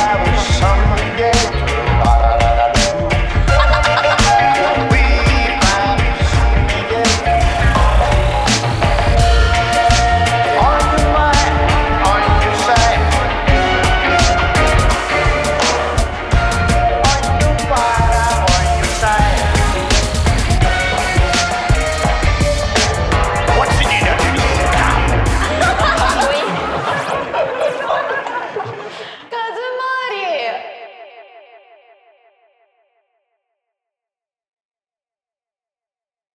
I was some again.